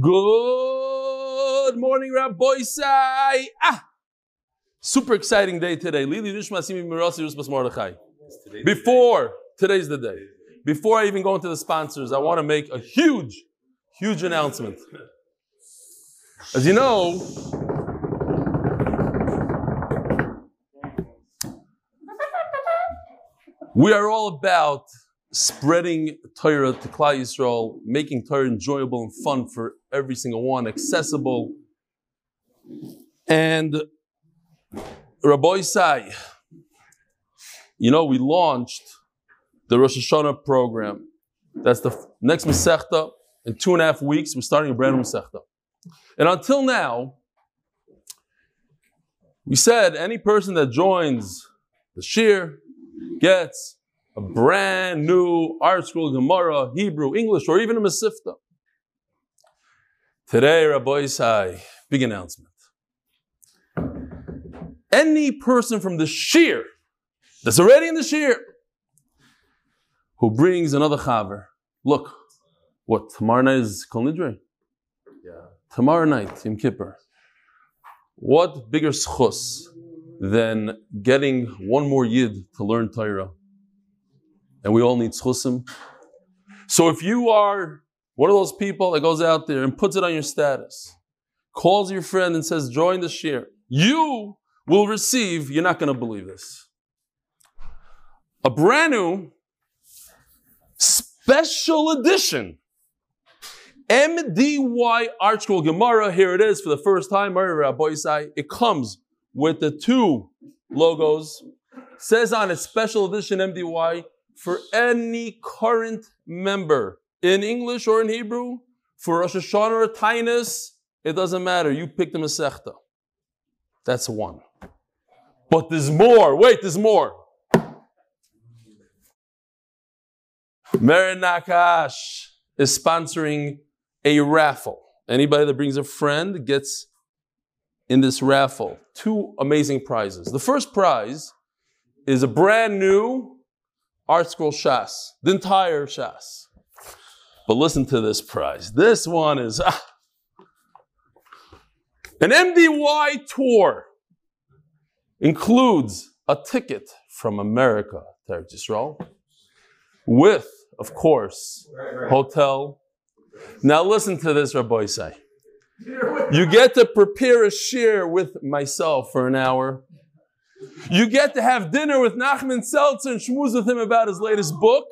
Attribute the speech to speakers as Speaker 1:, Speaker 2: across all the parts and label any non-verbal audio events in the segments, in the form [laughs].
Speaker 1: Good morning, Rabbi Sai. Ah, super exciting day today. Before today's the day, before I even go into the sponsors, I want to make a huge, huge announcement. As you know, we are all about spreading Torah to Klal Yisrael, making Torah enjoyable and fun for every single one, accessible. And Rabbi Isai, you know, we launched the Rosh Hashanah program. That's the f- next Masechta. In two and a half weeks, we're starting a brand new Masechta. And until now, we said any person that joins the Shir gets a brand new ArtScroll, Gemara, Hebrew, English, or even a Mesivta. Today, Rabbi Isai, big announcement. Any person from the Shir that's already in the Shir who brings another chaver, look, what, tomorrow night is Kol Nidre?
Speaker 2: Yeah.
Speaker 1: Tomorrow night, Yom Kippur. What bigger schus than getting one more yid to learn Torah? And we all need schusim. So if you are one of those people that goes out there and puts it on your status, calls your friend and says, join the share, you will receive, you're not going to believe this, a brand new special edition MDY Art Scroll Gemara. Here it is for the first time. It comes with the two logos. Says on it special edition MDY for any current member in English or in Hebrew, for Rosh Hashanah or Tainus, it doesn't matter. You pick the Masechta. That's one. But there's more. Wait, there's more. Merin Nakash is sponsoring a raffle. Anybody that brings a friend gets in this raffle two amazing prizes. The first prize is a brand new Art Scroll Shas, the entire Shas. But listen to this prize. This one is ah, an MDY tour. Includes a ticket from America to Eretz Yisrael with, of course, hotel. Now listen to this, Rabbi say. You get to prepare a share with myself for an hour. You get to have dinner with Nachman Seltzer and schmooze with him about his latest book.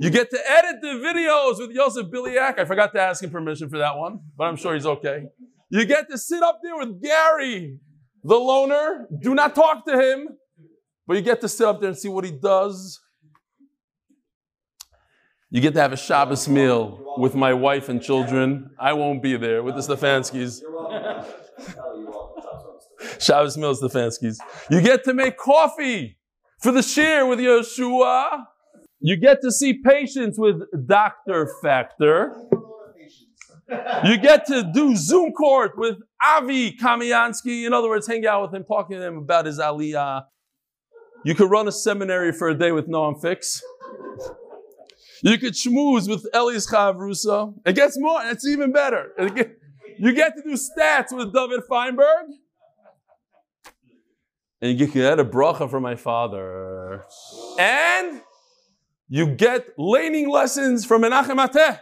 Speaker 1: You get to edit the videos with Yosef Biliak. I forgot to ask him permission for that one, but I'm sure he's okay. You get to sit up there with Gary, the loner. Do not talk to him, but you get to sit up there and see what he does. You get to have a Shabbos meal with my wife and children. I won't be there with the Stefanskis. [laughs] Shabbos meal Stefanskis. You get to make coffee for the share with Yeshua. You get to see patients with Dr. Factor. You get to do Zoom court with Avi Kamiansky. In other words, hang out with him, talking to him about his aliyah. You could run a seminary for a day with Noam Fix. You could schmooze with Elias Chavrusa. It gets more, it's even better. Get, you get to do stats with David Feinberg. And you get a bracha from my father. And you get laning lessons from Menachem Ateh.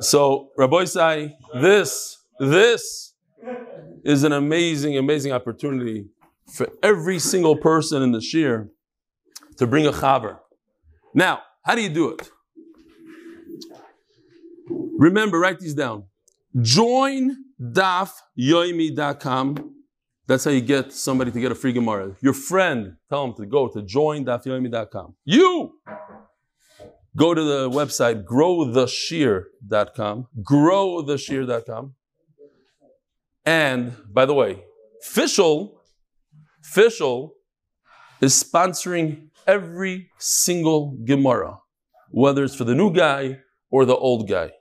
Speaker 1: So, Rabbi Sai, this, this is an amazing, amazing opportunity for every single person in the shir to bring a chaver. Now, how do you do it? Remember, write these down. Join dafyoimi.com. That's how you get somebody to get a free Gemara. Your friend, tell them to go to join.yoimi.com. You go to the website growtheshear.com. Growtheshear.com. And by the way, Fishel, Fishel is sponsoring every single Gemara, whether it's for the new guy or the old guy.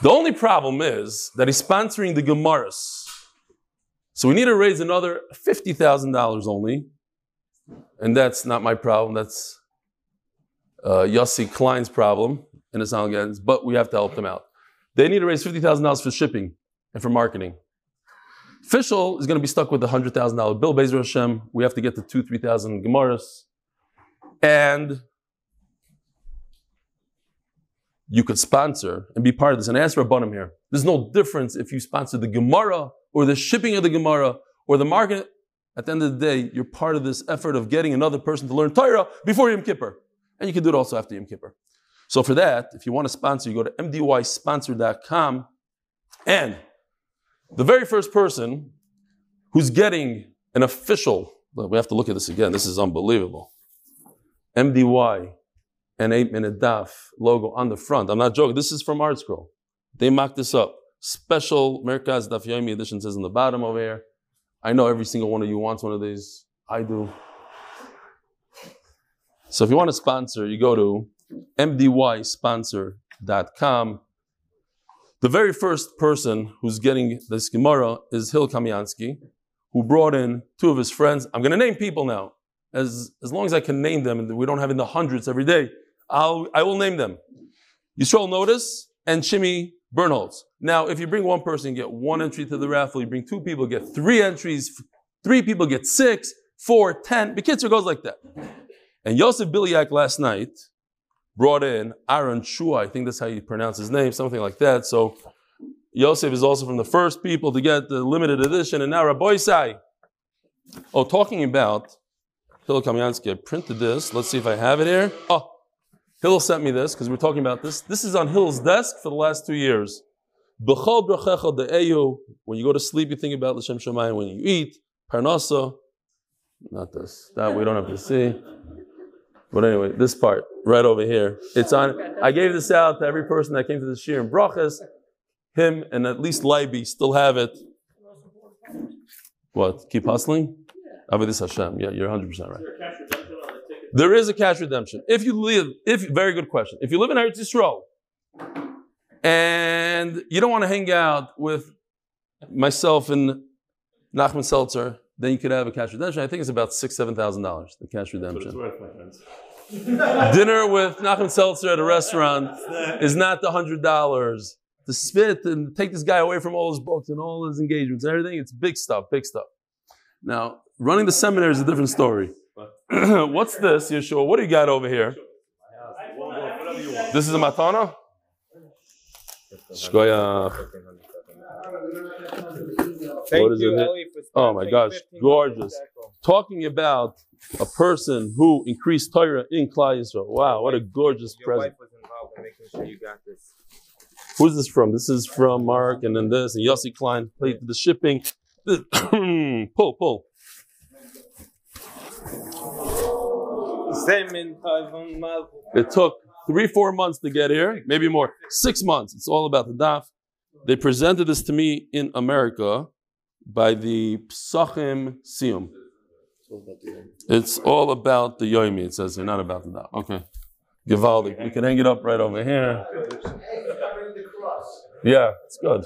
Speaker 1: The only problem is that he's sponsoring the Gemaras. So we need to raise another $50,000 only. And that's not my problem. That's uh, Yossi Klein's problem in his Algans, but we have to help them out. They need to raise $50,000 for shipping and for marketing. Fishel is going to be stuck with a $100,000 bill, Bezer Hashem. We have to get to two, 3,000 Gemaras. And you could sponsor and be part of this. And ask Rabbanim here, there's no difference if you sponsor the Gemara or the shipping of the Gemara or the market. At the end of the day, you're part of this effort of getting another person to learn Torah before Yom Kippur. And you can do it also after Yom Kippur. So for that, if you want to sponsor, you go to mdysponsor.com. And the very first person who's getting an official, we have to look at this again, this is unbelievable. MDY, an eight minute daf logo on the front. I'm not joking, this is from ArtScroll. They mocked this up. Special Merkaz Daf Yomi edition says on the bottom over here. I know every single one of you wants one of these. I do. So if you want to sponsor, you go to mdysponsor.com. The very first person who's getting this Gemara is Hil Kamiansky, who brought in two of his friends. I'm going to name people now. As, as long as I can name them, and we don't have in the hundreds every day, I'll, I will name them. Yisrael Notice and Shimi Bernholz. Now, if you bring one person, you get one entry to the raffle. You bring two people, get three entries. Three people get six, four, ten. The kids goes like that. And Yosef Biliak last night brought in Aaron Shua, I think that's how you pronounce his name, something like that. So Yosef is also from the first people to get the limited edition. And now Rabbi Sai. Oh, talking about Hillel Kamiansky, I printed this. Let's see if I have it here. Oh, Hillel sent me this because we're talking about this. This is on Hillel's desk for the last two years. When you go to sleep, you think about L'Shem Shemayim. When you eat, Parnasa. Not this. That we don't have to see. But anyway, this part right over here. It's on. I gave this out to every person that came to the shir in brachas. Him and at least Leiby still have it. What? Keep hustling. Avedis Hashem. Yeah, you're 100 percent right. There is a cash redemption. If you live, if very good question. If you live in Eretz Yisrael and you don't want to hang out with myself and Nachman Seltzer, then you could have a cash redemption. I think it's about six, seven thousand dollars. The cash redemption. Worth, [laughs] Dinner with Nachman Seltzer at a restaurant is not the hundred dollars. To spit and take this guy away from all his books and all his engagements and everything, it's big stuff, big stuff. Now, running the seminary is a different story. [clears throat] What's this, Yeshua? What do you got over here? This is a matana? What is it? Oh my gosh, gorgeous. Talking about a person who increased Torah in Klal Yisrael. Wow, what a gorgeous Your present. Wife was involved in making sure this. Who's this from? This is from Mark, and then this, and Yossi Klein paid for the shipping. [clears throat] pull, pull. It took three, four months to get here, maybe more, six months. It's all about the daf. They presented this to me in America by the Psachim Siyum. It's all about the Yomi, it says here, not about the daf. Okay. Givaldi. We can hang it up right over here. Yeah, it's good.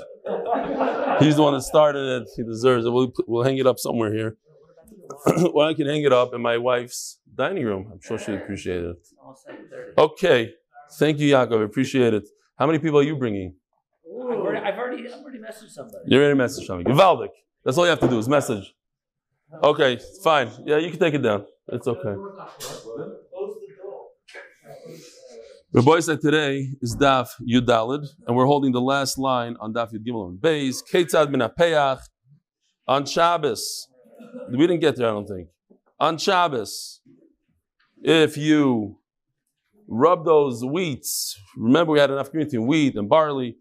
Speaker 1: He's the one that started it. He deserves it. We'll, we'll hang it up somewhere here. [clears throat] well, I can hang it up in my wife's dining room. I'm sure she'd appreciate it. Okay. Thank you, Yaakov. I appreciate it. How many people are you bringing?
Speaker 2: I've already, I've already, I've already messaged somebody.
Speaker 1: You already messaged somebody. Givaldic. That's all you have to do is message. Okay, fine. Yeah, you can take it down. It's okay. The boy said today is Daf Yudalid, and we're holding the last line on Daf Yud Gimel Beis. Ketzad min on Shabbos. We didn't get there, I don't think. On Shabbos, if you rub those wheats, remember we had enough community wheat and barley,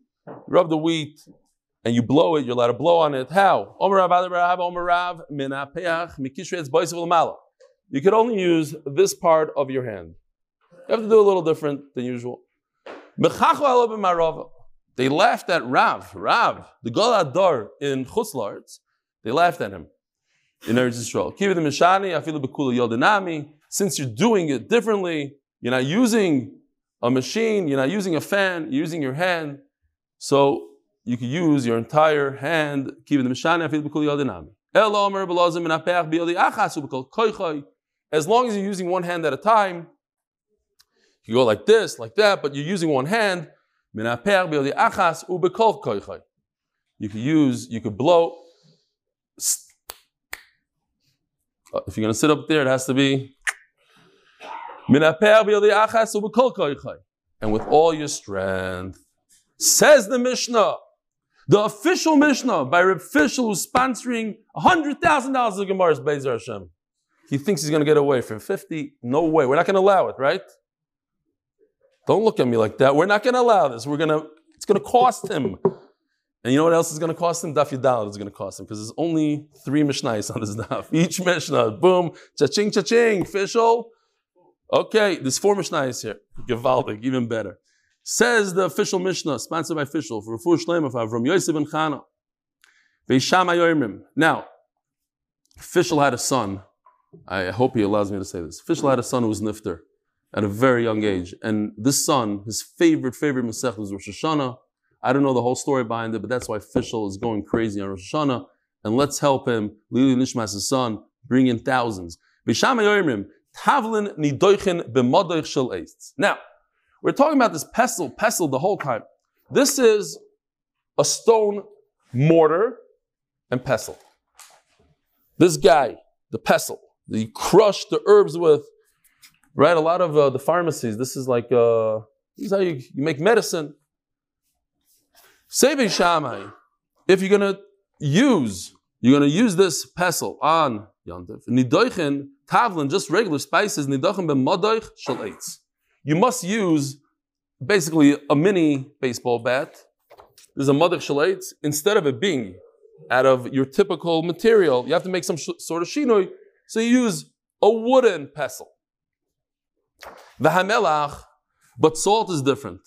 Speaker 1: rub the wheat and you blow it, you're allowed to blow on it. How? You could only use this part of your hand. You have to do a little different than usual. They laughed at Rav, Rav, the Golador in Chutzlarts. They laughed at him in Eretz Yisrael. Since you're doing it differently, you're not using a machine, you're not using a fan, you're using your hand. So you can use your entire hand. As long as you're using one hand at a time, You go like this, like that, but you're using one hand. You could use, you could blow. If you're going to sit up there, it has to be. And with all your strength. Says the Mishnah. The official Mishnah by Reb Fishel who's sponsoring $100,000 of Gemara's Bezer Hashem. He thinks he's going to get away from 50. No way. We're not going to allow it, right? Don't look at me like that. We're not going to allow this. We're going to, it's going to cost him. And you know what else is going to cost him? Daf Yudal is going to cost him because there's only three Mishnahs on this daf. [laughs] Each Mishnah, boom, cha-ching, cha-ching, Fishel. Okay, there's four Mishnahs here. Gewaldig, even better. Says the official Mishnah, sponsored by official, for Rufur Shleim from Yosef and Chana. Now, official had a son. I hope he allows me to say this. Official had a son who was nifter at a very young age. And this son, his favorite, favorite Masech was Rosh Hashanah. I don't know the whole story behind it, but that's why official is going crazy on Rosh Hashanah. And let's help him, Lili Nishmas, his son, bring in thousands. Tavlin nidoichin b'madoich shel eitz. Now, we're talking about this pestle, pestle the whole time. This is a stone mortar and pestle. This guy, the pestle, that you crush the herbs with, right? A lot of uh, the pharmacies, this is like, uh, this is how you, you make medicine. Seve Shamai, if you're going to use, you're going to use this pestle on Nidoichin, tavlin, just regular spices, nidoichin b'madoich shel eitz you must use basically a mini baseball bat. There's a mother shalit. Instead of it being out of your typical material, you have to make some sh- sort of shinoi. So you use a wooden pestle. V'hamelach, but salt is different.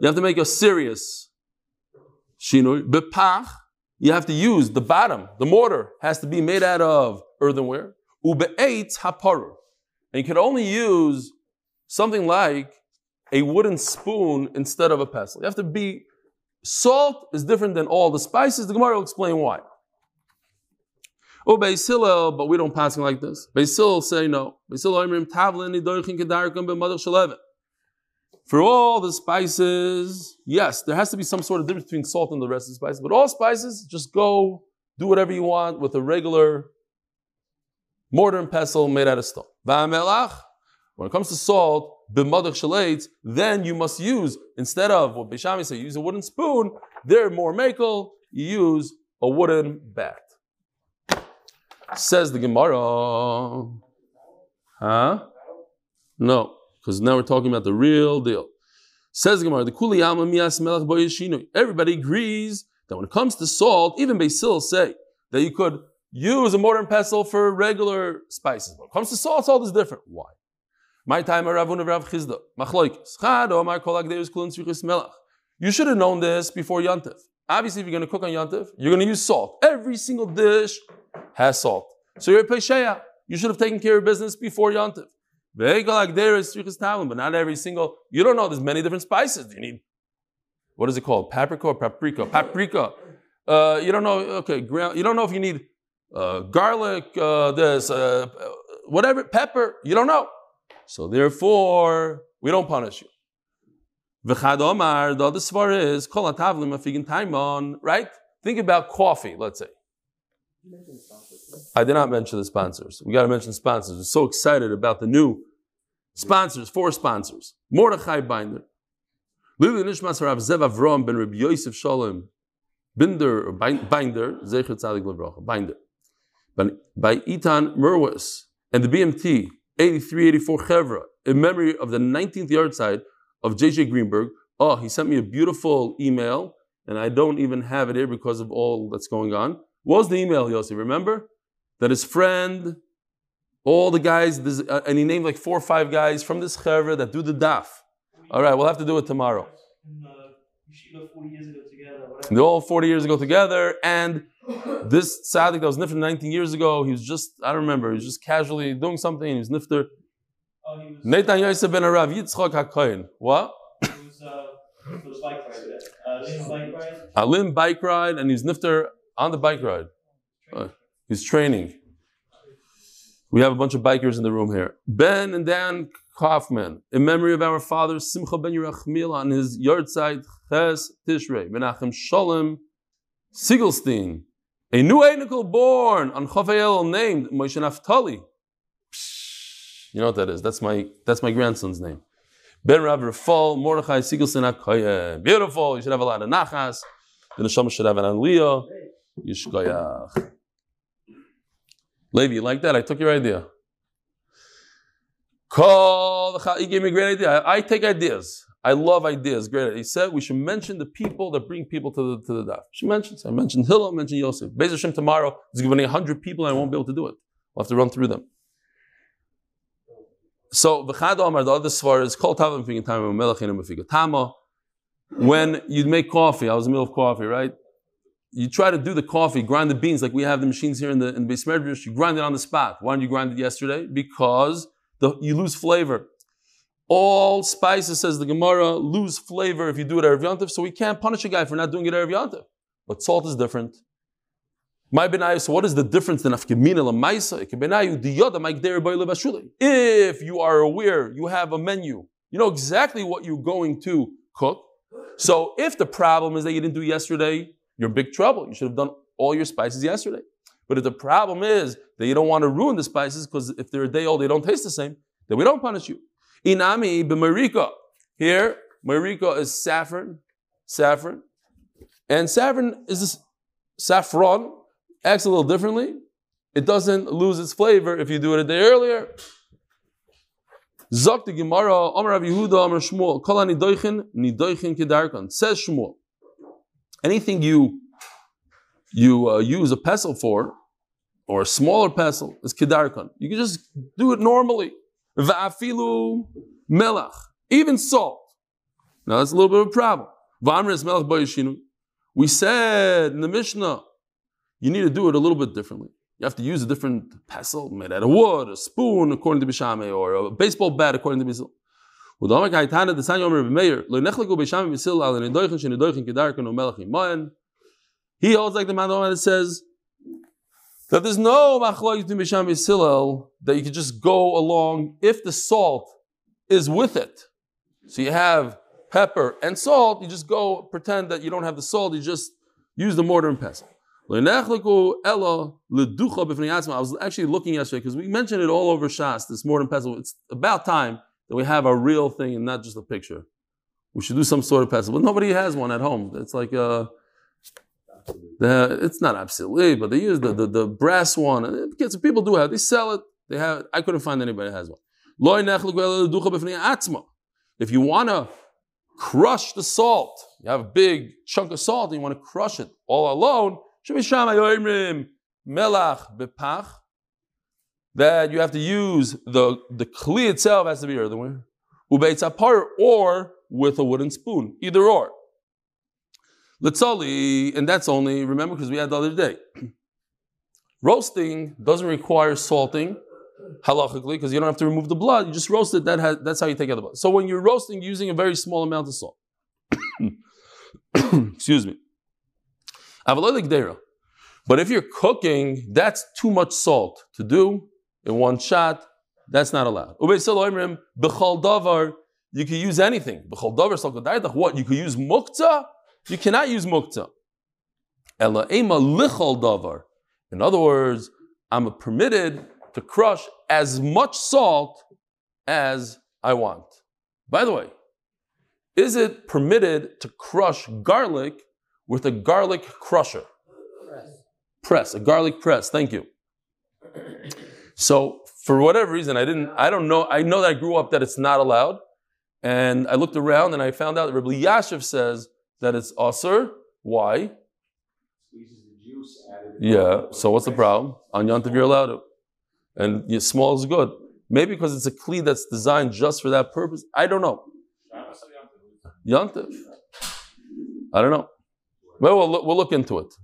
Speaker 1: You have to make a serious shinoi. Bepach, you have to use the bottom, the mortar has to be made out of earthenware. Ube'etz haparu. And you can only use something like a wooden spoon instead of a pestle. You have to be, salt is different than all the spices. The Gemara will explain why. Oh, Hillel, but we don't pass like this. Hillel say no. Beis Hillel Tavlin Nidoichin Kedarikam B'Madach Shalevet. For all the spices, yes, there has to be some sort of difference between salt and the rest of the spices, but all spices, just go do whatever you want with a regular mortar and pestle made out of stone. When it comes to salt, then you must use, instead of what Bishami say, use a wooden spoon, they're more makel, you use a wooden bat. Says the Gemara. Huh? No, because now we're talking about the real deal. Says Gemara, the. Everybody agrees that when it comes to salt, even Basil say that you could use a mortar and pestle for regular spices. When it comes to salt, salt is different. Why? My time Ravun Rav Chizda. You should have known this before Yantif. Obviously, if you're going to cook on Yantif, you're going to use salt. Every single dish has salt. So you're a Pesheya. You should have taken care of business before Yantif. But not every single, you don't know there's many different spices. You need, what is it called? Paprika or paprika? Paprika. Uh, you don't know, okay, you don't know if you need uh, garlic, uh, this, uh, whatever, pepper. You don't know. So therefore, we don't punish you. The other svar is, kol atavlim taimon, right? Think about coffee, let's say. I did not mention the sponsors. We got to mention sponsors. We're so excited about the new sponsors, four sponsors. Mordechai Binder. Lili Nishmas Rav Zev Avrom ben Rabbi Yosef Shalom Binder, or Binder, Zecher Tzadik Levrocha, Binder. By Itan Merwis and the BMT 8384 Chevra, in memory of the 19th yahrzeit of JJ Greenberg. Oh, he sent me a beautiful email, and I don't even have it here because of all that's going on. What was the email, Yossi? Remember? That his friend, all the guys, uh, and he named like four or five guys from this Chevra that do the daf. All right, we'll have to do it tomorrow. They're all 40 years ago together, and this tzaddik that was nifter 19 years ago, he was just, I don't remember, he was just casually doing something, he was nifter.
Speaker 2: Oh, he was,
Speaker 1: Nathan Yosef ben Arav, HaKoyin. What?
Speaker 2: was bike ride. Uh, bike ride.
Speaker 1: A limb bike ride, and he's nifter on the bike ride. He's training. We have a bunch of bikers in the room here. Ben and Dan Kaufman, in memory of our father Simcha ben Yerachmiel on his side Ches Tishrei, Menachem Shalom Siegelstein, a new Einikel born on Chafayel named Moshe Naftali. You know what that is? That's my that's my grandson's name. Ben Rav Rafal Mordechai Siegelstein Akoye. Beautiful. You should have a lot of nachas. The neshama should have an aliyah. Yishkoyach. Levi, you like that? I took your idea. Call the He gave me a great idea. I, I take ideas. I love ideas. Great. He said we should mention the people that bring people to the to the daf. She mentions. I mentioned Hillel, I mentioned Yosef. Bezer Hashem tomorrow is giving me hundred people and I won't be able to do it. I'll have to run through them. So v'chad Omar, the other svar is called melachin tama. When you make coffee, I was in the middle of coffee, right? You try to do the coffee, grind the beans like we have the machines here in the in Beis. You grind it on the spot. Why didn't you grind it yesterday? Because the, you lose flavor. All spices, says the Gemara, lose flavor if you do it Erev Yontif, so we can't punish a guy for not doing it Erev Yontif. But salt is different. My benayu, so what is the difference in afkemina lamaisa? If you are aware, you have a menu, you know exactly what you're going to cook. So if the problem is that you didn't do yesterday, you're big trouble. You should have done all your spices yesterday. But if the problem is that you don't want to ruin the spices because if they're a day old, they don't taste the same, then we don't punish you. Inami b'marika. Here, marika is saffron, saffron, and saffron is this saffron. Acts a little differently. It doesn't lose its flavor if you do it a day earlier. Zok the Gemara, Amar Rav Yehuda, Amar Shmuel, Kol nidoichin, nidoichin kedarkan. Says Shmuel, anything you you uh, use a pestle for, or a smaller pestle, is kedarkan. You can just do it normally. Va'afilu melach, even salt. Now that's a little bit of a problem. V'amres melach boyishinu. We said in the Mishnah, you need to do it a little bit differently. You have to use a different pestle made out of wood, a spoon according to Bishame, or a baseball bat according to Bishame. He holds like the man that says that there's no machloik to Misham Yisrael that you can just go along if the salt is with it. So you have pepper and salt, you just go pretend that you don't have the salt, you just use the mortar and pestle. I was actually looking yesterday because we mentioned it all over Shas, this mortar and pestle. It's about time that we have a real thing and not just a picture. We should do some sort of pestle, but nobody has one at home. It's like uh, the, it's not absolutely, but they use the, the, the brass one. Because people do have, they sell it. They have. I couldn't find anybody that has one. If you want to crush the salt, you have a big chunk of salt and you want to crush it all alone, melach bepach, that you have to use the, the kli itself has to be earthenware, or with a wooden spoon, either or. Litzali, and that's only, remember, because we had the other day. [clears throat] Roasting doesn't require salting, halachically, because you don't have to remove the blood. You just roast it, that has, that's how you take out the blood. So when you're roasting, using a very small amount of salt. [coughs] Excuse me. But if you're cooking, that's too much salt to do in one shot. That's not allowed. Ubay salim, bikaldavar, you can use anything. What? You could use mukta you cannot use mukta. In other words, I'm permitted to crush as much salt as I want. By the way, is it permitted to crush garlic with a garlic crusher? Press. Press, a garlic press. Thank you. So, for whatever reason, I didn't, I don't know, I know that I grew up that it's not allowed. And I looked around and I found out that Rabbi Yashiv says that it's usr. Why? Yeah. So what's the problem? On Yontif you're allowed to, and small is good. Maybe because it's a kli that's designed just for that purpose. I don't know. Yontif. I don't know. Well, we'll look, we'll look into it.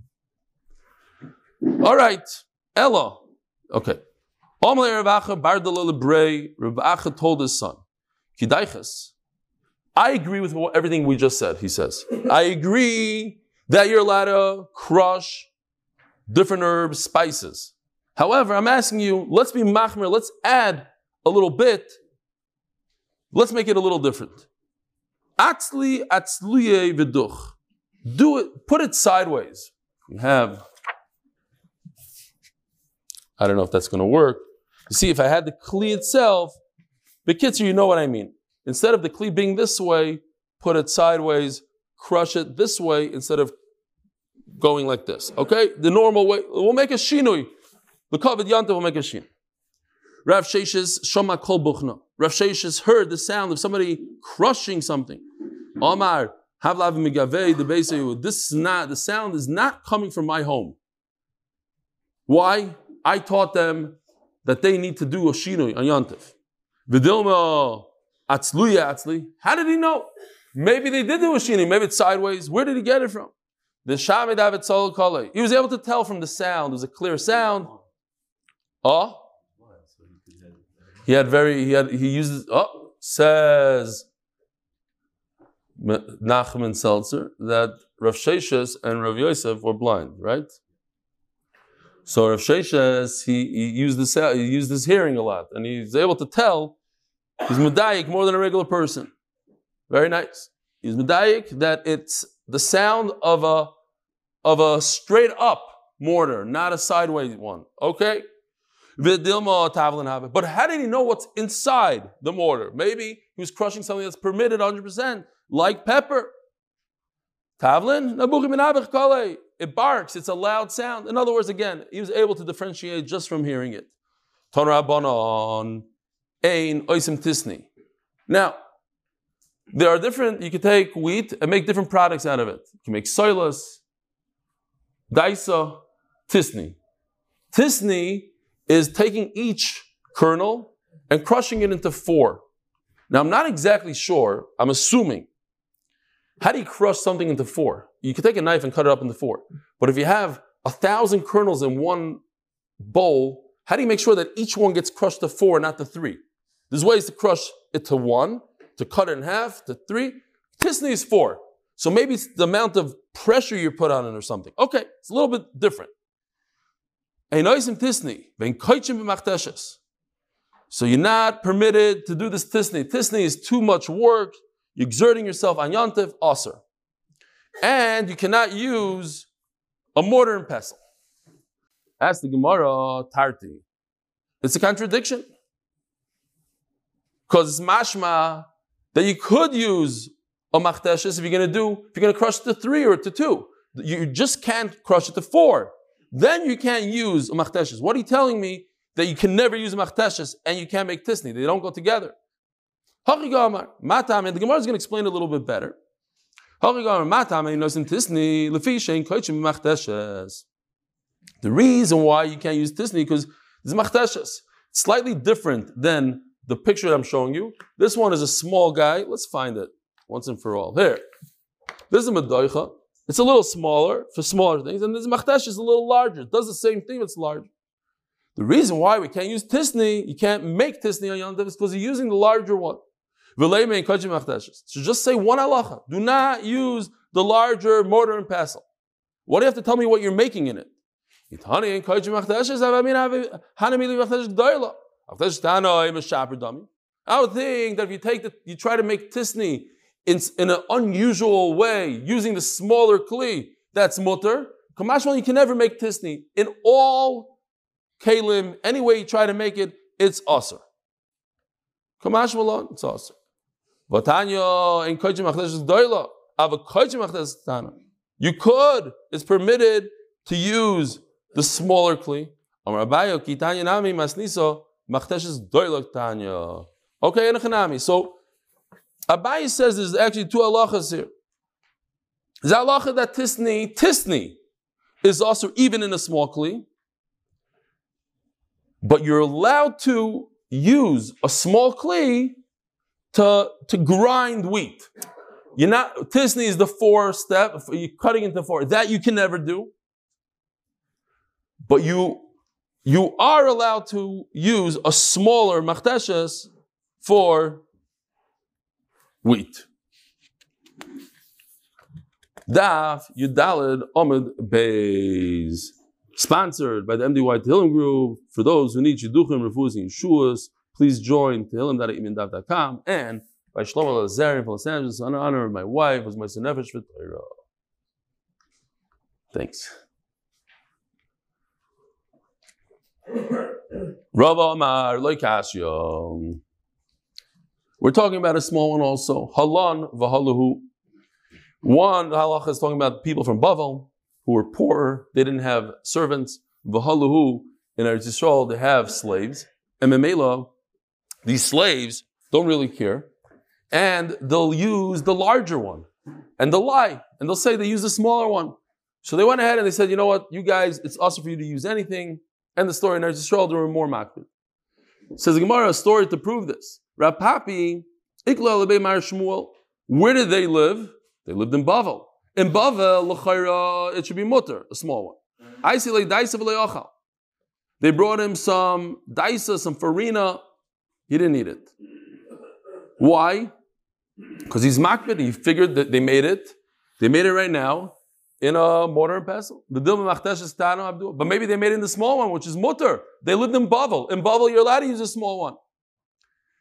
Speaker 1: All right, Ella. Okay. Rav told his son, Kidaiches, I agree with everything we just said, he says. I agree that you're allowed to crush different herbs, spices. However, I'm asking you, let's be machmer, let's add a little bit Let's make it a little different. Atzli atzluye v'duch. Do it, put it sideways. You have, I don't know if that's going to work. You see, if I had the kli itself, Bekitzer, you know what I mean. Instead of the kli being this way, put it sideways, crush it this way instead of going like this. Okay? The normal way. We'll make a shinui. The kavod yanta will make a shin. Rav Sheshes Shoma kol buchna. Rav Sheshes heard the sound of somebody crushing something. Omar havlav migavei the beisayu. This is not the sound is not coming from my home. Why? I taught them that they need to do a shinui on yantiv. Vidilma atzluya atzli. How did he know? Maybe they did do a. Maybe it's sideways. Where did he get it from? The Shamid David He was able to tell from the sound. It was a clear sound. Oh, he had very he had he uses oh says Nachman Seltzer that Rav Sheshes and Rav Yosef were blind, right? So Rav Sheshes he, he used this he used his hearing a lot, and he's able to tell he's medayik more than a regular person. Very nice. He's medayik that it's the sound of a of a straight up mortar, not a sideways one. Okay? But how did he know what's inside the mortar? Maybe he was crushing something that's permitted 100%, like pepper. Tavlin, it barks, it's a loud sound. In other words, again, he was able to differentiate just from hearing it. Ein Oisim Tisni. Now, there are different, you can take wheat and make different products out of it. You can make soilas, daisa, tisni. Tisni is taking each kernel and crushing it into four. Now, I'm not exactly sure, I'm assuming. How do you crush something into four? You can take a knife and cut it up into four. But if you have a thousand kernels in one bowl, how do you make sure that each one gets crushed to four, not to three? There's ways to crush it to one, to cut it in half, to three. Tisney is four. So maybe it's the amount of pressure you put on it or something. Okay, it's a little bit different. So you're not permitted to do this tisni. Tisni is too much work. Exerting yourself on yantiv, aser. And you cannot use a mortar and pestle. Ask the Gemara, tarti. It's a contradiction. Because it's mashma that you could use a machteshes if you're going to do, if you're going to crush it to three or to two. You just can't crush it to four. Then you can't use a machteshes. What are you telling me? That you can never use a machteshes and you can't make tisni. They don't go together. The Gemara is going to explain a little bit better. The reason why you can't use tisni because it's machteshes. It's slightly different than the picture I'm showing you. This one is a small guy. Let's find it once and for all. Here. This is a medoicha. It's a little smaller for smaller things, and this machtesh is a little larger. It does the same thing, but it's larger. The reason why we can't use tisni, you can't make tisni on Yom is because you're using the larger one. So just say one halacha. Do not use the larger mortar and pestle. What do you have to tell me what you're making in it? I would think that if you take the, you try to make tisni in, in an unusual way, using the smaller kli, that's mutter. Kamashmal, you can never make tisni. In all kalim, any way you try to make it, it's aser. Kamashmal, it's aser. Vatanya in koychim achdesh doila. Ava koychim achdesh tana. You could, it's permitted to use the smaller kli. Amar abayo kitanya nami masniso machtesh doila tanya. Okay, enochanami. So Abai says there's actually two halachas here. The halacha that tisni, tisni, is also even in a small kli, but you're allowed to use a small kli to, to grind wheat. You're not, tisni is the four step, you're cutting into four. That you can never do. But you, you are allowed to use a smaller machteshes for wheat. Daf Yudalid Omid Beis. Sponsored by the MDY Tehillim Group for those who need Shidduchim, Refusing Shuas, please join tehillim.imindav.com and by Shlomo Lazari from Los Angeles in honor of my wife, who's my Nefesh for Torah. Thanks. Rava Amar Loikashyo. We're talking about a small one also. Halan v'halahu. One halacha is talking about people from Bavel who were poor. They didn't have servants. V'halahu in Eretz Yisrael they have slaves. And these slaves don't really care, and they'll use the larger one, and they'll lie, and they'll say they use the smaller one. So they went ahead and they said, you know what, you guys, it's awesome for you to use anything. And the story in Eretz Yisrael, there were more makbid. Says the Gemara, a story to prove this. Rapapi, Ikla Lebe Mar Shmuel. Where did they live? They lived in Bavel. In Bavel, l'chayra, it should be mutter, a small one. They brought him some daisa, some farina. He didn't eat it. Why? Because he's makbid. He figured that they made it. They made it right now in a mortar and pestle. But maybe they made it in the small one, which is mutter. They lived in Bavel. In Bavel, you're allowed to use a small one.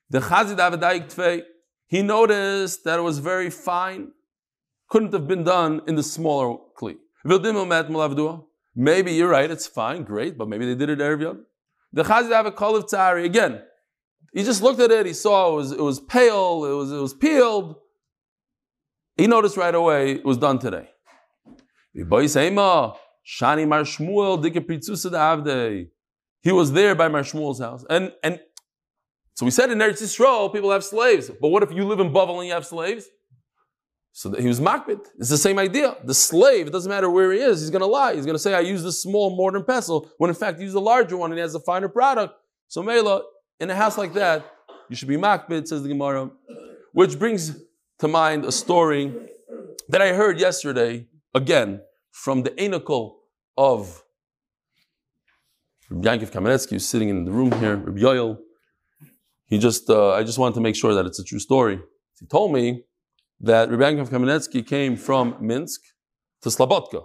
Speaker 1: The Chazid Avadayik Tfei, he noticed that it was very fine. Couldn't have been done in the smaller kli. Maybe you're right, it's fine, great, but maybe they did it Erev. The Chazid have a call of Tzari. Again, he just looked at it, he saw it was, it was pale, it was, it was peeled. He noticed right away it was done today. He was there by Mar Shmuel's house. And, and so we said in Eretz Yisrael, people have slaves. But what if you live in Bavel and you have slaves? So he was makbid. It's the same idea. The slave, it doesn't matter where he is, he's going to lie. He's going to say, I use this small mortar and pestle, when in fact he used a larger one and he has a finer product. So Mela, in a house like that, you should be makbid, says the Gemara. Which brings to mind a story that I heard yesterday, again, from the anacle of Rabbi Yankiv Kamenetsky, who's sitting in the room here, Rabbi Yoel. He just, uh, I just wanted to make sure that it's a true story. He told me that Rabbi Yankiv Kamenetsky came from Minsk to Slobodka.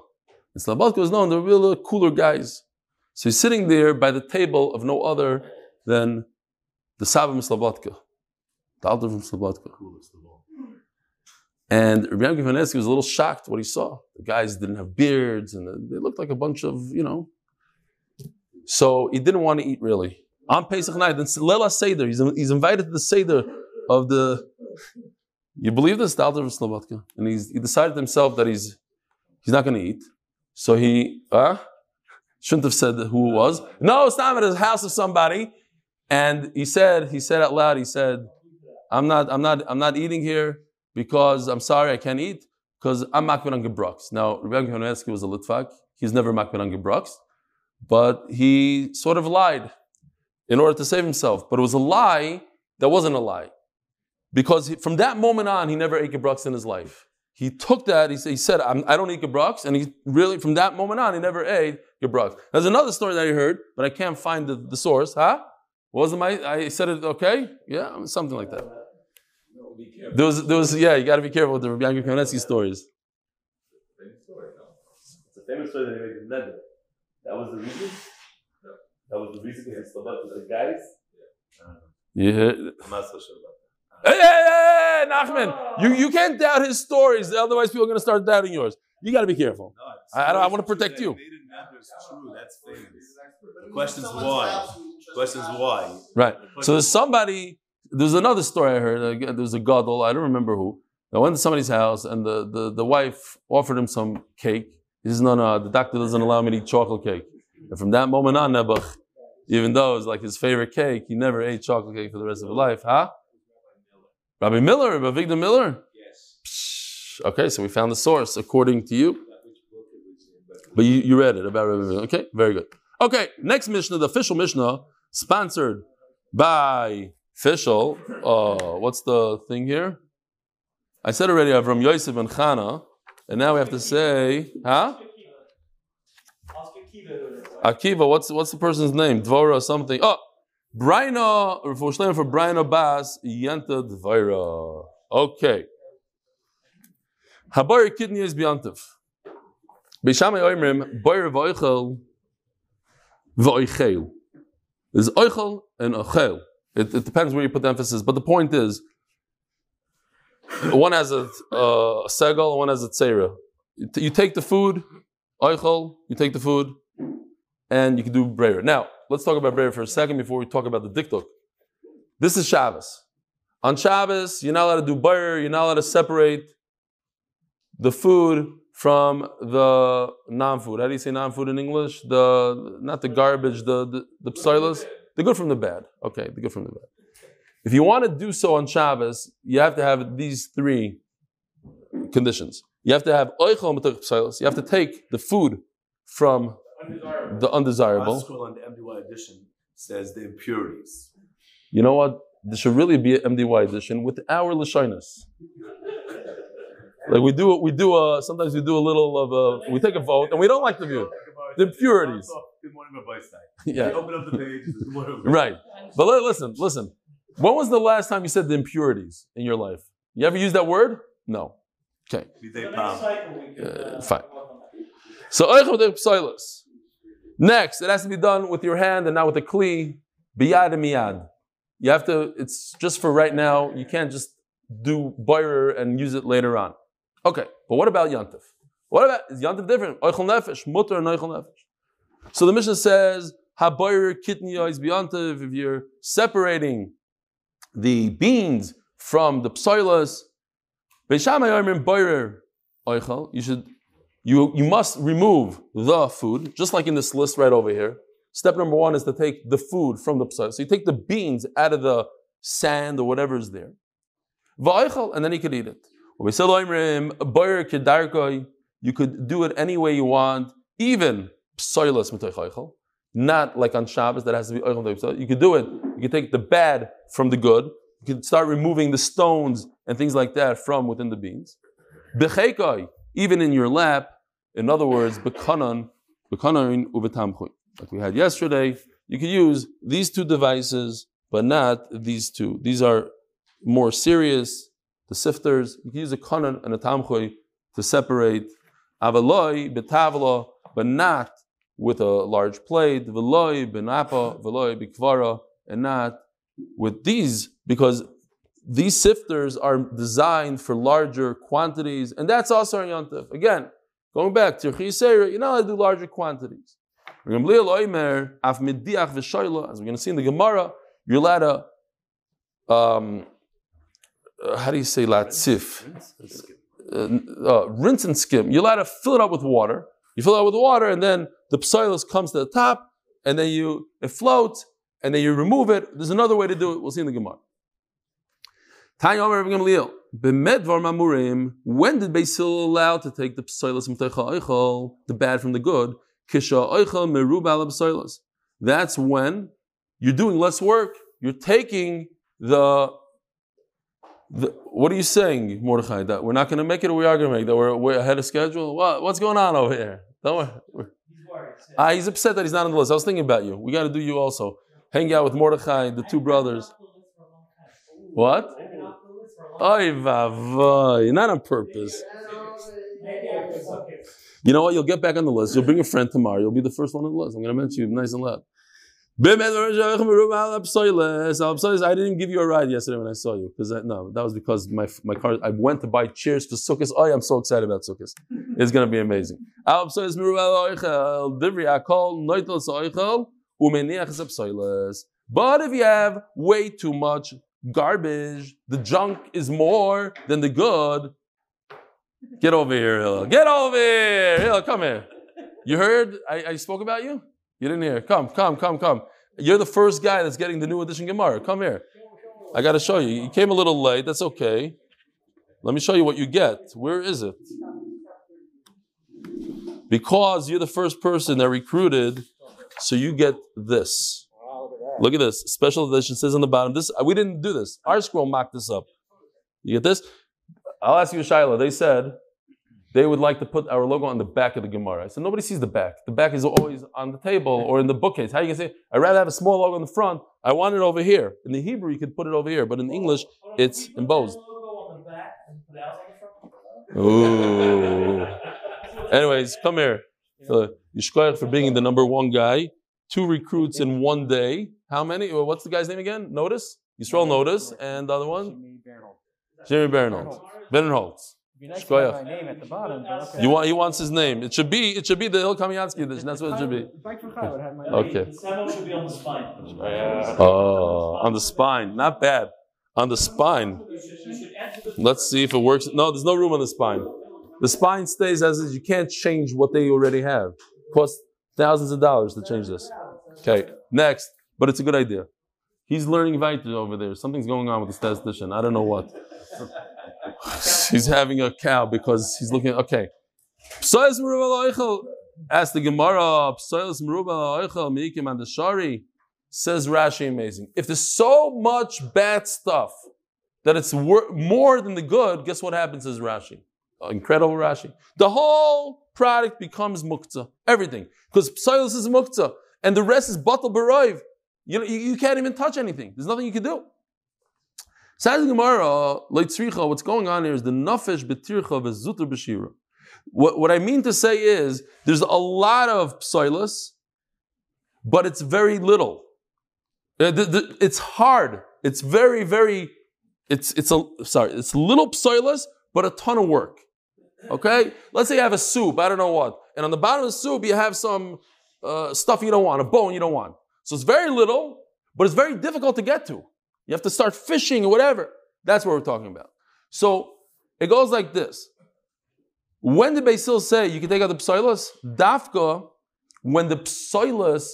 Speaker 1: And Slobodka was known, they were really cooler guys. So he's sitting there by the table of no other than the Sabim Slobodka, the Alter from Slobodka. And Rabbi Kamenetsky was a little shocked what he saw. The guys didn't have beards and they looked like a bunch of, you know. So he didn't want to eat really. On Pesach night, then Lela Seder, he's, he's invited to the Seder of the. You believe this? The Alter of Slobodka. And he's, he decided himself that he's he's not going to eat. So he shouldn't have said who it was. No, it's not at his house of somebody. And he said, he said out loud, he said, I'm not, I'm not, I'm not eating here because I'm sorry I can't eat because I'm makbid on gebrux. Now, Rabbi Kamenetsky was a Litvak. He's never makbid on gebrux, but he sort of lied in order to save himself. But it was a lie that wasn't a lie because he, from that moment on, he never ate gebrux in his life. He took that, he, he said, I don't eat gebrux, and he really, from that moment on, he never ate gebrux. There's another story that I heard, but I can't find the, the source. Huh? Wasn't my, I said it okay? Yeah, something like that. There was, there was, yeah, you got to be careful with the Rabbi Yankiv Kamenetsky stories.
Speaker 2: It's a famous story that he made in Neder. That was the reason? That was the reason because he stood up to the guys?
Speaker 1: Yeah.
Speaker 2: I'm not so sure about
Speaker 1: Hey, hey, hey, hey, Nachman, you, you can't doubt his stories, otherwise people are going to start doubting yours. You got to be careful. I, I, don't- I want to protect you.
Speaker 3: True, that's famous. The question's why. The question's why.
Speaker 1: Right. So there's somebody, there's another story I heard. uh, There's a gadol, I don't remember who. I went to somebody's house and the, the, the wife offered him some cake. He says, no, no, the doctor doesn't allow me to eat chocolate cake. And from that moment on, Nebuch, even though it was like his favorite cake, he never ate chocolate cake for the rest of his life. Huh? Rabbi Miller, Rabbi Avigdor Miller? Yes. Okay, so we found the source according to you. But you, you read it about Rabbi Miller. Okay, very good. Okay, next Mishnah, the official Mishnah, sponsored by official. Uh, what's the thing here? I said already Avram Yosef and Chana, and now we have to say, huh?
Speaker 2: Akiva.
Speaker 1: What's what's the person's name? Dvora something. Oh, Braina, or for for Braina Bas, Yenta Dvora. Okay. Habar kidney is Biantiv. Beishamay Oimrim, Boyer Voichel, Voichel. There's Oichel and Ochel. It, it depends where you put the emphasis. But the point is, one has a, uh, a one has a tzera. You, t- you take the food, oichel, you take the food, and you can do breyer. Now, let's talk about breyer for a second before we talk about the diktuk. This is Shabbos. On Shabbos, you're not allowed to do breyer, you're not allowed to separate the food from the non-food. How do you say non-food in English? The not the garbage, the the, the psilas, the good from the bad. Okay, the good from the bad. If you want to do so on Shabbos, you have to have these three conditions. You have to have oichel psilas. You have to take the food from the undesirable.
Speaker 3: Scroll on the MDY edition says the impurities.
Speaker 1: You know what? There should really be an MDY edition with our lashonis. Like we do, we do. A, sometimes we do a little of a. We take a vote, and we don't like the view. The impurities.
Speaker 3: Good morning, Rabbi [laughs]
Speaker 1: Yeah.
Speaker 3: Open up the page. it's Good morning, Rabbi
Speaker 1: Right. But listen, listen. When was the last time you said the impurities in your life? You ever use that word? No. Okay. Uh, fine. So oichel. Next, it has to be done with your hand and not with a kli. Biyad miyad. You have to. It's just for right now. You can't just do boirer and use it later on. Okay, but what about yantif? What about is yantif different? Oichel nefesh, mutter and oichel nefesh. So the Mishnah says haboirer kitniya is biyantif. If you're separating the beans from the oichel. You should you, you must remove the food, just like in this list right over here. Step number one is to take the food from the psal. So you take the beans out of the sand or whatever is there. And then you could eat it. You could do it any way you want, even psoilas mitoichaychal. Not like on Shabbos that has to be. You could do it. You could take the bad from the good. You could start removing the stones and things like that from within the beans. Even in your lap. In other words. Like we had yesterday, you could use these two devices, but not these two. These are more serious. The sifters, you can use a kanan and a tamchui to separate avaloi betavla, but not with a large plate. Veloi benapa, veloi bikvara, and not with these because these sifters are designed for larger quantities, and that's also on Yontif. Again, going back to Chisera, you're not allowed to do larger quantities. As we're going to see in the Gemara, you're allowed to, um, uh, how do you say latzif? Uh, uh, rinse and skim. You're it to fill it up with water. You fill it up with water, and then the psilus comes to the top, and then you it floats, and then you remove it. There's another way to do it. We'll see in the Gemara. Tanya Omer Gamliel. B'medvar mamurim. When did Beis Hillel allow to take the eichel, the bad from the good? Kisha eichel merubal psilas. That's when you're doing less work. You're taking the, the what are you saying, Mordechai? That we're not going to make it, or we are going to make it? That we're, we're ahead of schedule. What, what's going on over here? Don't worry. We're- Ah, he's upset that he's not on the list. I was thinking about you. We got to do you also. Hang out with Mordechai, the two brothers. What? Oy vavoy, not on purpose. You know what? You'll get back on the list. You'll bring a friend tomorrow. You'll be the first one on the list. I'm going to mention you nice and loud. I didn't give you a ride yesterday when I saw you because no, that was because my my car. I went to buy chairs for Sukkot. Oh, I'm so excited about Sukkot. It's going to be amazing. But if you have way too much garbage, the junk is more than the good. Get over here, Hillel. Get over here. Hillel, come here. You heard I, I spoke about you? You didn't hear. Come, come, come, come. You're the first guy that's getting the new edition Gemara. Come here. I got to show you. You came a little late. That's okay. Let me show you what you get. Where is it? Because you're the first person that recruited, so you get this. Look at this. Special edition says on the bottom. This we didn't do this. ArtScroll mocked this up. You get this? I'll ask you, Shaila. They said they would like to put our logo on the back of the Gemara. Said nobody sees the back. The back is always on the table or in the bookcase. How you can say? I'd rather have a small logo in the front. I want it over here. In the Hebrew, you could put it over here, but in English, it's embossed. Ooh. Anyways, come here. Yishkoyach for being the number one guy. Two recruits in one day. How many? What's the guy's name again? Notice? Yisrael Notice. And the other one? Jimmy Bernholtz. Bernholtz.
Speaker 4: Be nice
Speaker 1: Shkoyach.
Speaker 4: my name at the bottom. okay.
Speaker 1: You want, he wants his name. It should be, it should be the Il Kamiansky edition. That's what it should be.
Speaker 4: Bike for Chai would have my name.
Speaker 1: Okay.
Speaker 2: Should be on the spine.
Speaker 1: Oh, on the spine. Not bad. On the spine.
Speaker 2: You should, you should add to the
Speaker 1: Let's see if it works. No, there's no room on the spine. The spine stays as is. You can't change what they already have. Costs thousands of dollars to change this. Okay, next. But it's a good idea. He's learning Weiter over there. Something's going on with the statistician. I don't know what. He's having a cow because he's looking. Okay. Psoyas merubah loichel. Ask the Gemara. Psoyas merubah loichel mikim and the shari. Says Rashi, amazing. If there's so much bad stuff that it's wor- more than the good, guess what happens? Says Rashi. Incredible Rashi. The whole product becomes muktzah. Everything. Because psoilus is muktzah. And the rest is batal baroiv. You, know, you, you can't even touch anything. There's nothing you can do. Says Gemara, what's going on here is the nafesh betircha vezuter b'shira. What, what I mean to say is, there's a lot of psoilus, but it's very little. Uh, it's hard. It's very, very, it's, it's a, sorry, it's little psoilus, but a ton of work. Okay? Let's say you have a soup, I don't know what, and on the bottom of the soup you have some uh, stuff you don't want, a bone you don't want. So it's very little, but it's very difficult to get to. You have to start fishing or whatever. That's what we're talking about. So it goes like this. When did Beis Hillel say you can take out the psoilus? Dafka, when the psoilus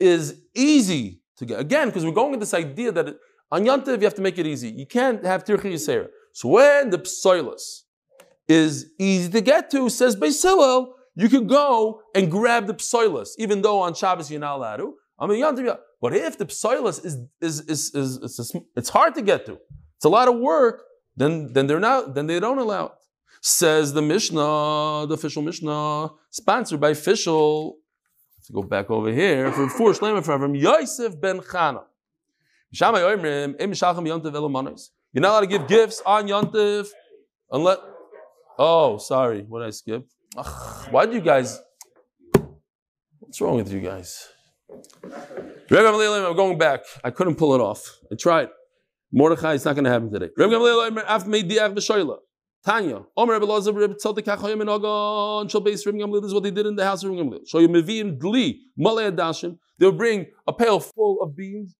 Speaker 1: is easy to get. Again, because we're going with this idea that on Yantiv you have to make it easy. You can't have Tirchi Yisera. So when the psoilus is easy to get to, says Beis Hillel, you can go and grab the psoilus, even though on Shabbos you're not allowed to. I mean, but if the psoilus is, is, is, is, is, it's hard to get to, it's a lot of work, then, then they're not, then they don't allow it. Says the Mishnah, the official Mishnah, sponsored by official. Let's go back over here for four shleimah from Yosef ben Chana. You're not allowed to give gifts on Yontif unless. Oh, sorry, what I skip? Ugh, why do you guys? What's wrong with you guys? Reb Gamliel, I'm going back. I couldn't pull it off. I tried. Mordechai, it's not going to happen today. Reb Gamliel, Af Meidiach V'Shoyla. Tanya, Omer Reb Elazar, Reb Tzeltek HaChoyim in Ogon, Shal Reb Gamliel, this is what they did in the house of Reb Gamliel. So you Mevim Dli, Malei Adashim, they would bring a pail full of beans,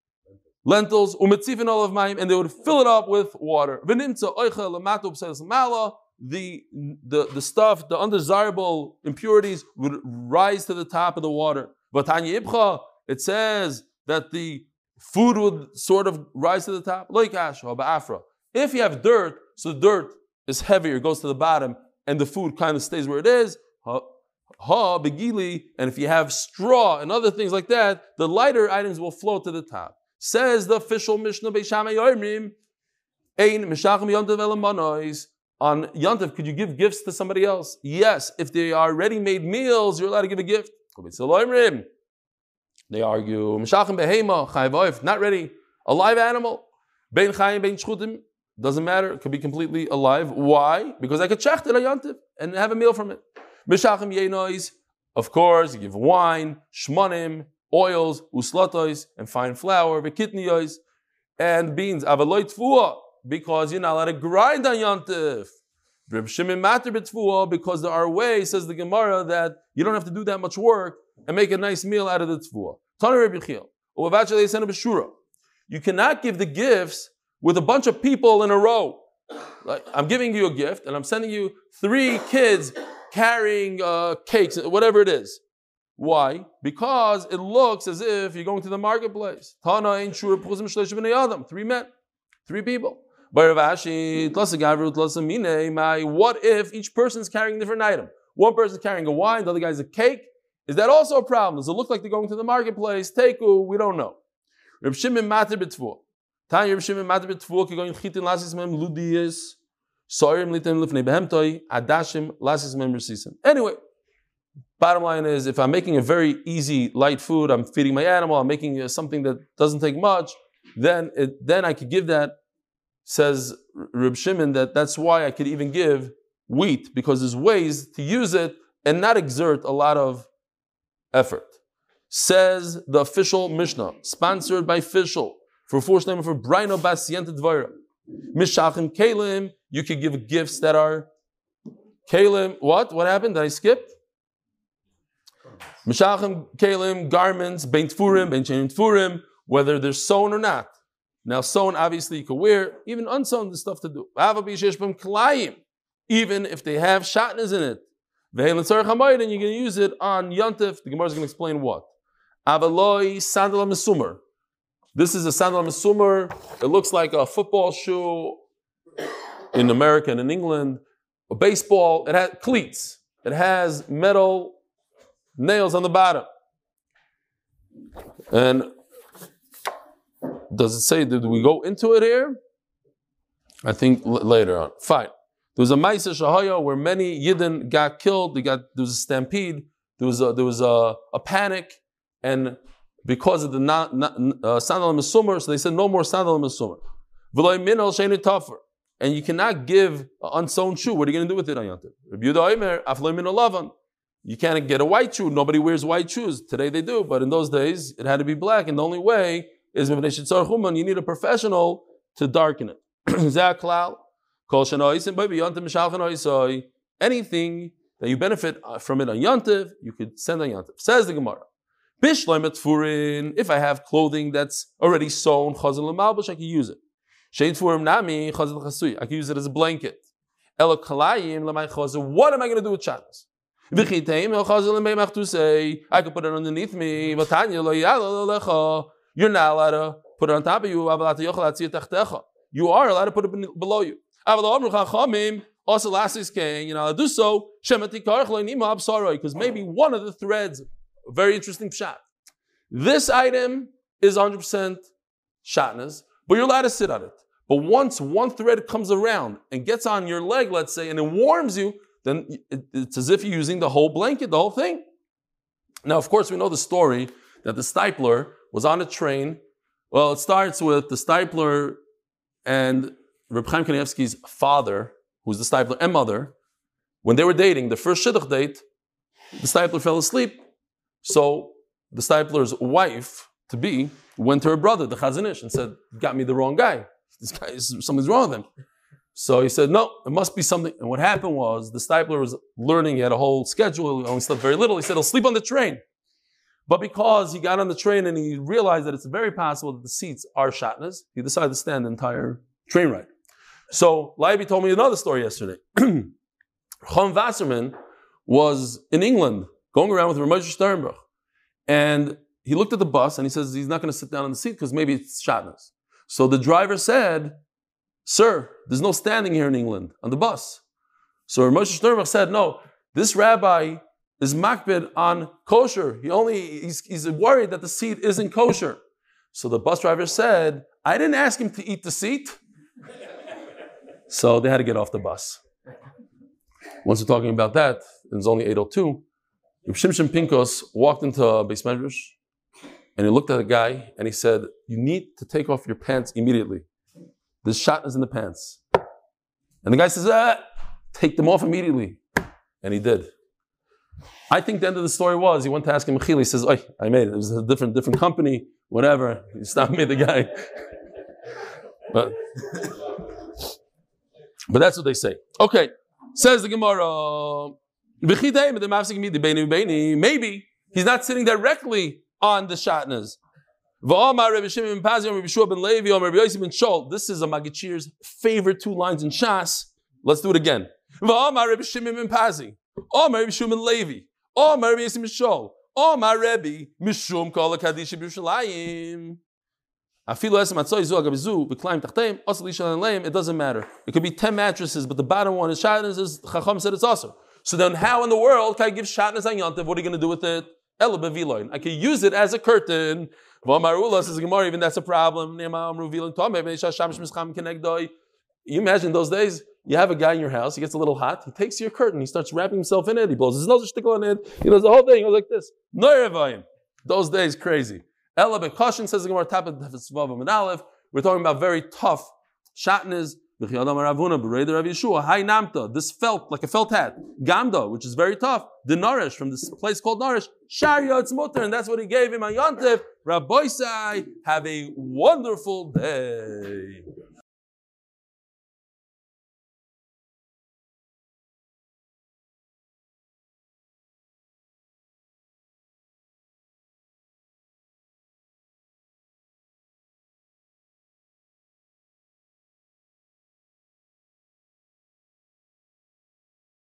Speaker 1: lentils, umetzif and olive mayim, and they would fill it up with water. V'nimtza oicha lamato b'seis mala, the, the, the stuff, the undesirable impurities would rise to the top of the water. V'tanya ibcha, it says that the food would sort of rise to the top. Loikash, ba'afra. If you have dirt, so the dirt is heavier, goes to the bottom, and the food kind of stays where it is. Ha, begili, and if you have straw and other things like that, the lighter items will float to the top. Says the official Mishnah Beishamay Yoimrim, Ein Meshachim Yontav Elamanois. On Yontav, could you give gifts to somebody else? Yes. If they are ready-made meals, you're allowed to give a gift. They argue, not ready. A live animal. Chayim, Shchutim, doesn't matter. It could be completely alive. Why? Because I could check it and have a meal from it. Of course, give wine, shmonim, oils, uslatois, and fine flour, vekitniois, and beans. Avaloi tfua, because you're not allowed to grind on Yontif. Because there are ways, says the Gemara, that you don't have to do that much work and make a nice meal out of the tfua. Tana Reb Yechiel, Uvavach Leisena b'shura. You cannot give the gifts with a bunch of people in a row. Like, I'm giving you a gift, and I'm sending you three kids carrying uh, cakes, whatever it is. Why? Because it looks as if you're going to the marketplace. Three men, three people. What if each person's carrying a different item? One person's carrying a wine, the other guy's a cake. Is that also a problem? Does it look like they're going to the marketplace? Teku, we don't know. Reb Shimon mater b'tfuah. Tanya Reb Shimon mater b'tfuah, going chitin lasis mem ludiyas, soirim litem lifnei behemtoi, adashim lasis mem resisim. Anyway, bottom line is, if I'm making a very easy, light food, I'm feeding my animal, I'm making uh, something that doesn't take much, then it, then I could give that, says Reb Shimon, that that's why I could even give wheat, because there's ways to use it and not exert a lot of effort. Says the official Mishnah, sponsored by Fishel, for force name for Brino Basienta Dvara. Mishachim Kalim, you could give gifts that are Kalim. What? What happened? Did I skip? Mishachim Kalim, garments, Bein Tfurim, Bein Chenim Tfurim, whether they're sewn or not. Now, sewn, obviously, you can wear. Even unsewn, there's stuff to do. Even if they have shatnas in it. And you're going to use it on Yontif. The Gemara is going to explain what. Avaloi sandal mesumer. This is a sandal mesumer. It looks like a football shoe in America and in England. A baseball. It has cleats. It has metal nails on the bottom. And does it say, did we go into it here? I think l- later on. Fine. There was a Maisa Shahaya where many Yidden got killed. They got, there was a stampede. There was a, there was a, a panic. And because of the na, na, uh, sandal so they said no more sandal tafer. And you cannot give an unsewn shoe. What are you going to do with it. You can't get a white shoe. Nobody wears white shoes. Today they do, but in those days it had to be black. And the only way is you need a professional to darken it. [clears throat] Anything that you benefit uh, from it on Yontif, you could send on Yontif. Says the Gemara. If I have clothing that's already sewn, I can use it. nami I can use it as a blanket. What am I going to do with shadows? I can put it underneath me. You're not allowed to put it on top of you. You are allowed to put it below you. Also, last is king, you know, do so. Because maybe one of the threads, very interesting shot. This item is 100% shatnas, but you're allowed to sit on it. But once one thread comes around and gets on your leg, let's say, and it warms you, then it's as if you're using the whole blanket, the whole thing. Now, of course, we know the story that the Steipler was on a train. Well, it starts with the Steipler and Reb Chaim Kanievsky's father, who's the Steipler and mother. When they were dating, the first shidduch date, the Steipler fell asleep. So the Steipler's wife to be went to her brother, the Chazon Ish, and said, "Got me the wrong guy. This guy is something's wrong with him." So he said, "No, it must be something." And what happened was the Steipler was learning. He had a whole schedule. He only slept very little. He said, "He'll sleep on the train." But because he got on the train and he realized that it's very possible that the seats are shatnas, he decided to stand the entire train ride. So Leiby told me another story yesterday. [clears throat] Chon Wasserman was in England going around with Ramesh Sternbuch. And he looked at the bus and he says he's not going to sit down on the seat because maybe it's shatnas. So the driver said, Sir, there's no standing here in England on the bus. So Ramesh Sternbuch said, No, this rabbi is makbid on kosher. He only he's, he's worried that the seat isn't kosher. So the bus driver said, I didn't ask him to eat the seat. so they had to get off the bus. Once we're talking about that, it was only 802. Shimshon Pincus walked into a beis medrash and he looked at a guy and he said, You need to take off your pants immediately. This shot is in the pants. And the guy says, ah, take them off immediately. And he did. I think the end of the story was he went to ask him He says, "Oh, I made it. It was a different different company, whatever." He stopped me, the guy. but but that's what they say. Okay, says the Gemara. Maybe he's not sitting directly on the shatnas. This is a Magichir's favorite two lines in Shas. Let's do it again. Levi. Oh, my Rebbe Yisim Mishol. Oh, my Rebbe, Mishum Kol HaKadish B'Yerushalayim. Afilu esem atzoy zu agabizu b'klaim tachteim osel ishan leim. It doesn't matter. It could be ten mattresses, but the bottom one is shatnez. Is Chacham said it's also. So then, how in the world can I give shatnez on yontev? What are you going to do with it? Ela beviloin. I can use it as a curtain. V'amarula says Gemara. Even that's a problem. Nema amru. You imagine those days. You have a guy in your house, he gets a little hot, he takes your curtain, he starts wrapping himself in it, he blows his nose, stickle on it, he does the whole thing, he goes like this. Those days, crazy. Ella Bekashin says the Gemara Tapet Svavam and Aleph. We're talking about very tough shatnez. This felt like a felt hat, gamda, which is very tough. The Narish from this place called Narish, shariot's mutter, and that's what he gave him A yontif. Rabbi have a wonderful day.